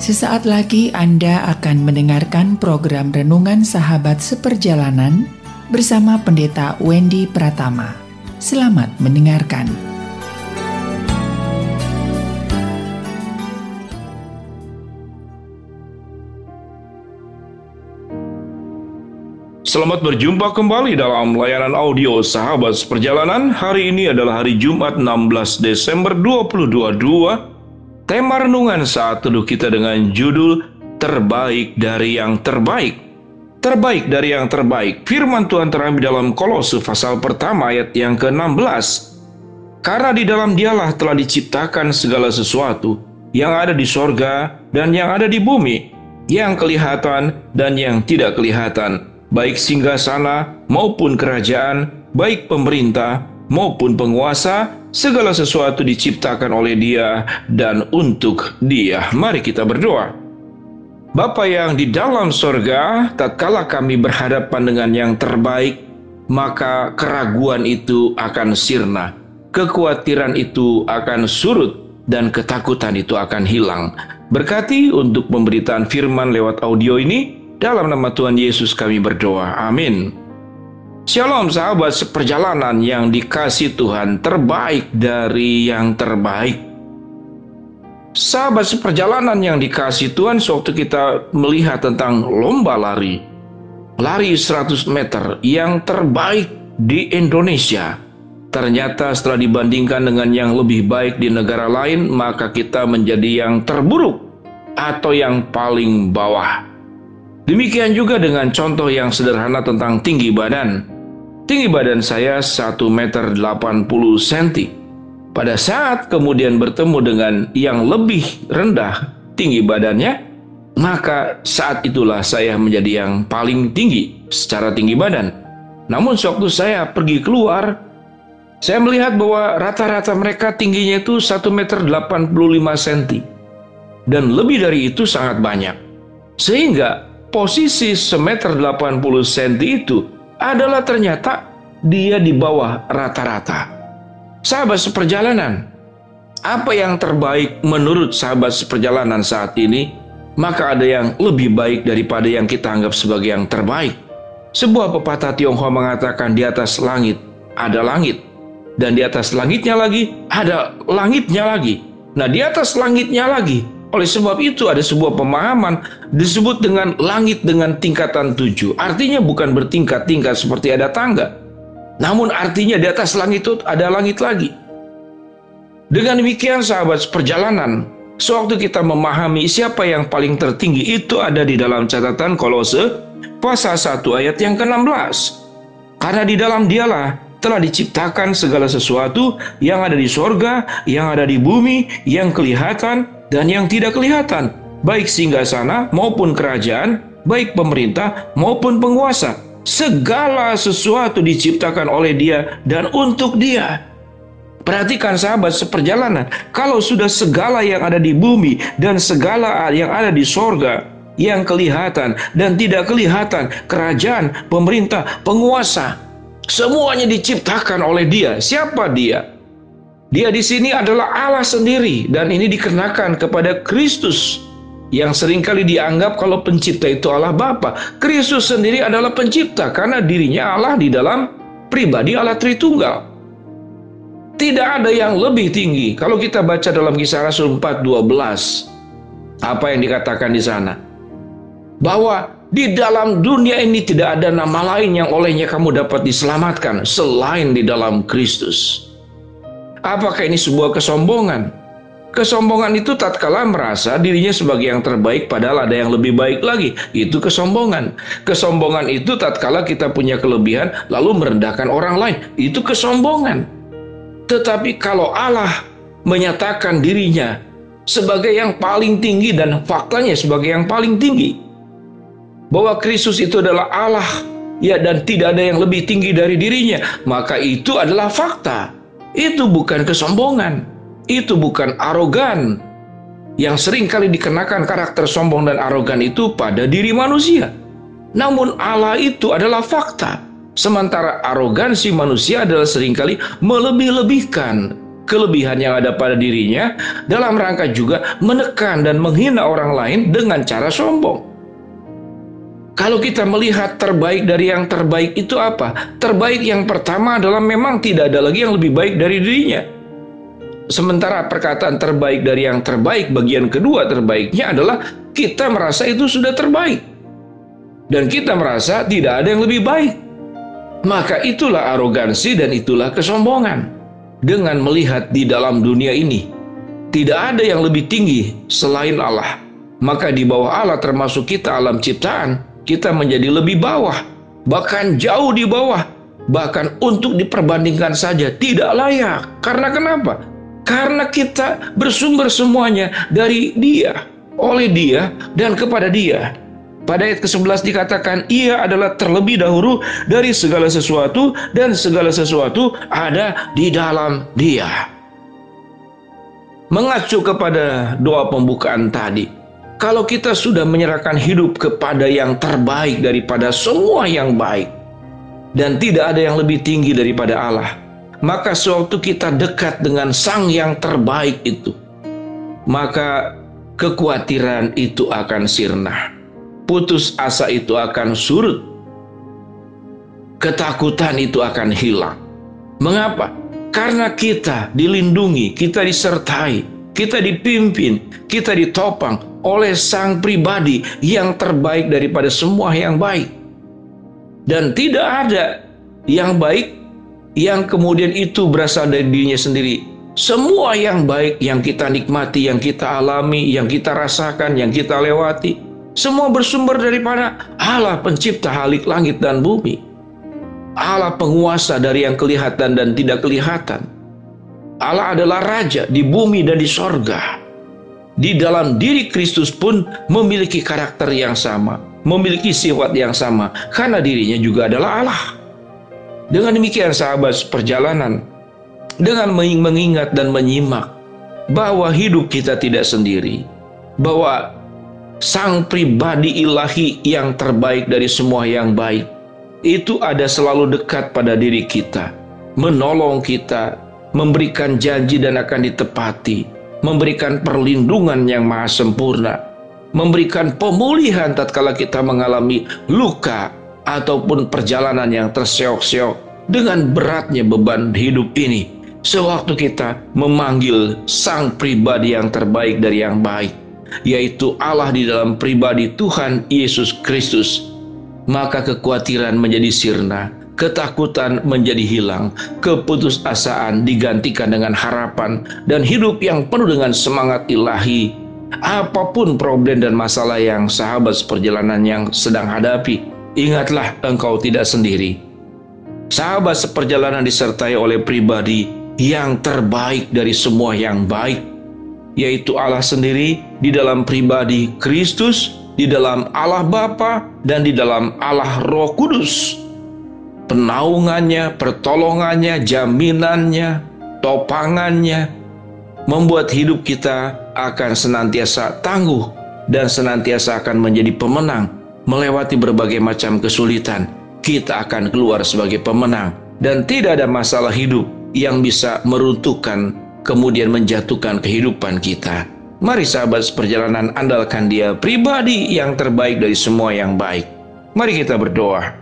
Sesaat lagi Anda akan mendengarkan program Renungan Sahabat Seperjalanan bersama Pendeta Wendy Pratama. Selamat mendengarkan. Selamat berjumpa kembali dalam layanan audio Sahabat Seperjalanan. Hari ini adalah hari Jumat 16 Desember 2022 Tema renungan saat teduh kita dengan judul Terbaik dari yang terbaik. Terbaik dari yang terbaik. Firman Tuhan terambil dalam Kolose pasal pertama ayat yang ke-16. Karena di dalam dialah telah diciptakan segala sesuatu yang ada di sorga dan yang ada di bumi, yang kelihatan dan yang tidak kelihatan, baik singgah sana maupun kerajaan, baik pemerintah maupun penguasa, segala sesuatu diciptakan oleh Dia dan untuk Dia. Mari kita berdoa. Bapa yang di dalam sorga, tatkala kami berhadapan dengan yang terbaik, maka keraguan itu akan sirna, kekhawatiran itu akan surut, dan ketakutan itu akan hilang. Berkati untuk pemberitaan firman lewat audio ini, dalam nama Tuhan Yesus kami berdoa. Amin. Shalom sahabat seperjalanan yang dikasih Tuhan terbaik dari yang terbaik. Sahabat seperjalanan yang dikasih Tuhan sewaktu kita melihat tentang lomba lari. Lari 100 meter yang terbaik di Indonesia. Ternyata setelah dibandingkan dengan yang lebih baik di negara lain, maka kita menjadi yang terburuk atau yang paling bawah. Demikian juga dengan contoh yang sederhana tentang tinggi badan. Tinggi badan saya 1 meter 80 cm. Pada saat kemudian bertemu dengan yang lebih rendah tinggi badannya, maka saat itulah saya menjadi yang paling tinggi secara tinggi badan. Namun sewaktu saya pergi keluar, saya melihat bahwa rata-rata mereka tingginya itu 1 meter 85 cm. Dan lebih dari itu sangat banyak. Sehingga posisi 1 meter 80 cm itu adalah ternyata dia di bawah rata-rata. Sahabat seperjalanan, apa yang terbaik menurut sahabat seperjalanan saat ini, maka ada yang lebih baik daripada yang kita anggap sebagai yang terbaik. Sebuah pepatah Tionghoa mengatakan di atas langit ada langit, dan di atas langitnya lagi ada langitnya lagi. Nah, di atas langitnya lagi oleh sebab itu ada sebuah pemahaman disebut dengan langit dengan tingkatan tujuh. Artinya bukan bertingkat-tingkat seperti ada tangga. Namun artinya di atas langit itu ada langit lagi. Dengan demikian sahabat perjalanan, sewaktu kita memahami siapa yang paling tertinggi itu ada di dalam catatan kolose pasal 1 ayat yang ke-16. Karena di dalam dialah telah diciptakan segala sesuatu yang ada di sorga, yang ada di bumi, yang kelihatan, dan yang tidak kelihatan, baik singgah sana maupun kerajaan, baik pemerintah maupun penguasa. Segala sesuatu diciptakan oleh Dia dan untuk Dia. Perhatikan sahabat seperjalanan, kalau sudah segala yang ada di bumi dan segala yang ada di sorga, yang kelihatan dan tidak kelihatan, kerajaan, pemerintah, penguasa, semuanya diciptakan oleh Dia. Siapa Dia? Dia di sini adalah Allah sendiri dan ini dikenakan kepada Kristus yang sering kali dianggap kalau pencipta itu Allah Bapa. Kristus sendiri adalah pencipta karena dirinya Allah di dalam pribadi Allah Tritunggal. Tidak ada yang lebih tinggi. Kalau kita baca dalam kisah Rasul 4:12, apa yang dikatakan di sana? Bahwa di dalam dunia ini tidak ada nama lain yang olehnya kamu dapat diselamatkan selain di dalam Kristus. Apakah ini sebuah kesombongan? Kesombongan itu tatkala merasa dirinya sebagai yang terbaik padahal ada yang lebih baik lagi. Itu kesombongan. Kesombongan itu tatkala kita punya kelebihan lalu merendahkan orang lain. Itu kesombongan. Tetapi kalau Allah menyatakan dirinya sebagai yang paling tinggi dan faktanya sebagai yang paling tinggi. Bahwa Kristus itu adalah Allah ya dan tidak ada yang lebih tinggi dari dirinya. Maka itu adalah fakta. Itu bukan kesombongan, itu bukan arogan. Yang sering kali dikenakan karakter sombong dan arogan itu pada diri manusia. Namun Allah itu adalah fakta. Sementara arogansi manusia adalah sering kali melebih-lebihkan kelebihan yang ada pada dirinya dalam rangka juga menekan dan menghina orang lain dengan cara sombong. Kalau kita melihat terbaik dari yang terbaik itu apa? Terbaik yang pertama adalah memang tidak ada lagi yang lebih baik dari dirinya. Sementara perkataan terbaik dari yang terbaik, bagian kedua terbaiknya adalah kita merasa itu sudah terbaik. Dan kita merasa tidak ada yang lebih baik. Maka itulah arogansi dan itulah kesombongan. Dengan melihat di dalam dunia ini, tidak ada yang lebih tinggi selain Allah. Maka di bawah Allah termasuk kita alam ciptaan, kita menjadi lebih bawah. Bahkan jauh di bawah. Bahkan untuk diperbandingkan saja tidak layak. Karena kenapa? Karena kita bersumber semuanya dari dia, oleh dia, dan kepada dia. Pada ayat ke-11 dikatakan, ia adalah terlebih dahulu dari segala sesuatu, dan segala sesuatu ada di dalam dia. Mengacu kepada doa pembukaan tadi, kalau kita sudah menyerahkan hidup kepada yang terbaik daripada semua yang baik, dan tidak ada yang lebih tinggi daripada Allah, maka sewaktu kita dekat dengan sang yang terbaik itu, maka kekhawatiran itu akan sirna. Putus asa itu akan surut. Ketakutan itu akan hilang. Mengapa? Karena kita dilindungi, kita disertai, kita dipimpin, kita ditopang oleh sang pribadi yang terbaik daripada semua yang baik. Dan tidak ada yang baik yang kemudian itu berasal dari dirinya sendiri. Semua yang baik yang kita nikmati, yang kita alami, yang kita rasakan, yang kita lewati, semua bersumber daripada Allah pencipta halik langit dan bumi. Allah penguasa dari yang kelihatan dan tidak kelihatan. Allah adalah raja di bumi dan di sorga. Di dalam diri Kristus pun memiliki karakter yang sama, memiliki sifat yang sama, karena dirinya juga adalah Allah. Dengan demikian sahabat perjalanan dengan mengingat dan menyimak bahwa hidup kita tidak sendiri, bahwa sang pribadi ilahi yang terbaik dari semua yang baik itu ada selalu dekat pada diri kita, menolong kita, memberikan janji dan akan ditepati, memberikan perlindungan yang maha sempurna, memberikan pemulihan tatkala kita mengalami luka ataupun perjalanan yang terseok-seok dengan beratnya beban hidup ini. Sewaktu kita memanggil sang pribadi yang terbaik dari yang baik, yaitu Allah di dalam pribadi Tuhan Yesus Kristus, maka kekhawatiran menjadi sirna, ketakutan menjadi hilang, keputusasaan digantikan dengan harapan, dan hidup yang penuh dengan semangat ilahi. Apa pun problem dan masalah yang sahabat seperjalanan yang sedang hadapi, Ingatlah engkau tidak sendiri. Sahabat seperjalanan disertai oleh pribadi yang terbaik dari semua yang baik, yaitu Allah sendiri di dalam pribadi Kristus, di dalam Allah Bapa dan di dalam Allah Roh Kudus. Penaungannya, pertolongannya, jaminannya, topangannya membuat hidup kita akan senantiasa tangguh dan senantiasa akan menjadi pemenang melewati berbagai macam kesulitan, kita akan keluar sebagai pemenang dan tidak ada masalah hidup yang bisa meruntuhkan kemudian menjatuhkan kehidupan kita. Mari sahabat seperjalanan andalkan dia pribadi yang terbaik dari semua yang baik. Mari kita berdoa.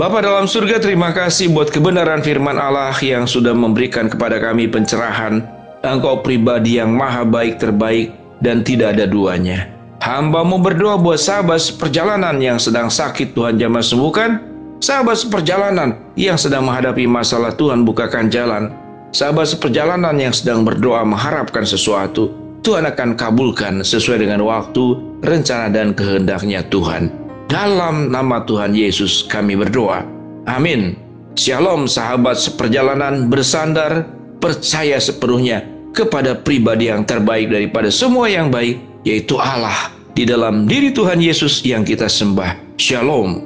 Bapa dalam surga terima kasih buat kebenaran firman Allah yang sudah memberikan kepada kami pencerahan. Engkau pribadi yang maha baik terbaik dan tidak ada duanya. Hambamu berdoa buat sahabat seperjalanan yang sedang sakit Tuhan jamah sembuhkan. Sahabat seperjalanan yang sedang menghadapi masalah Tuhan bukakan jalan. Sahabat seperjalanan yang sedang berdoa mengharapkan sesuatu. Tuhan akan kabulkan sesuai dengan waktu, rencana dan kehendaknya Tuhan. Dalam nama Tuhan Yesus kami berdoa. Amin. Shalom sahabat seperjalanan bersandar, percaya sepenuhnya kepada pribadi yang terbaik daripada semua yang baik yaitu Allah di dalam diri Tuhan Yesus yang kita sembah. Shalom.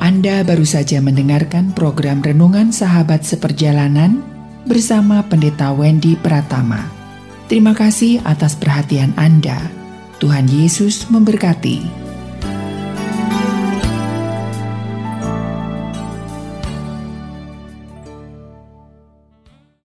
Anda baru saja mendengarkan program Renungan Sahabat Seperjalanan bersama Pendeta Wendy Pratama. Terima kasih atas perhatian Anda. Tuhan Yesus memberkati.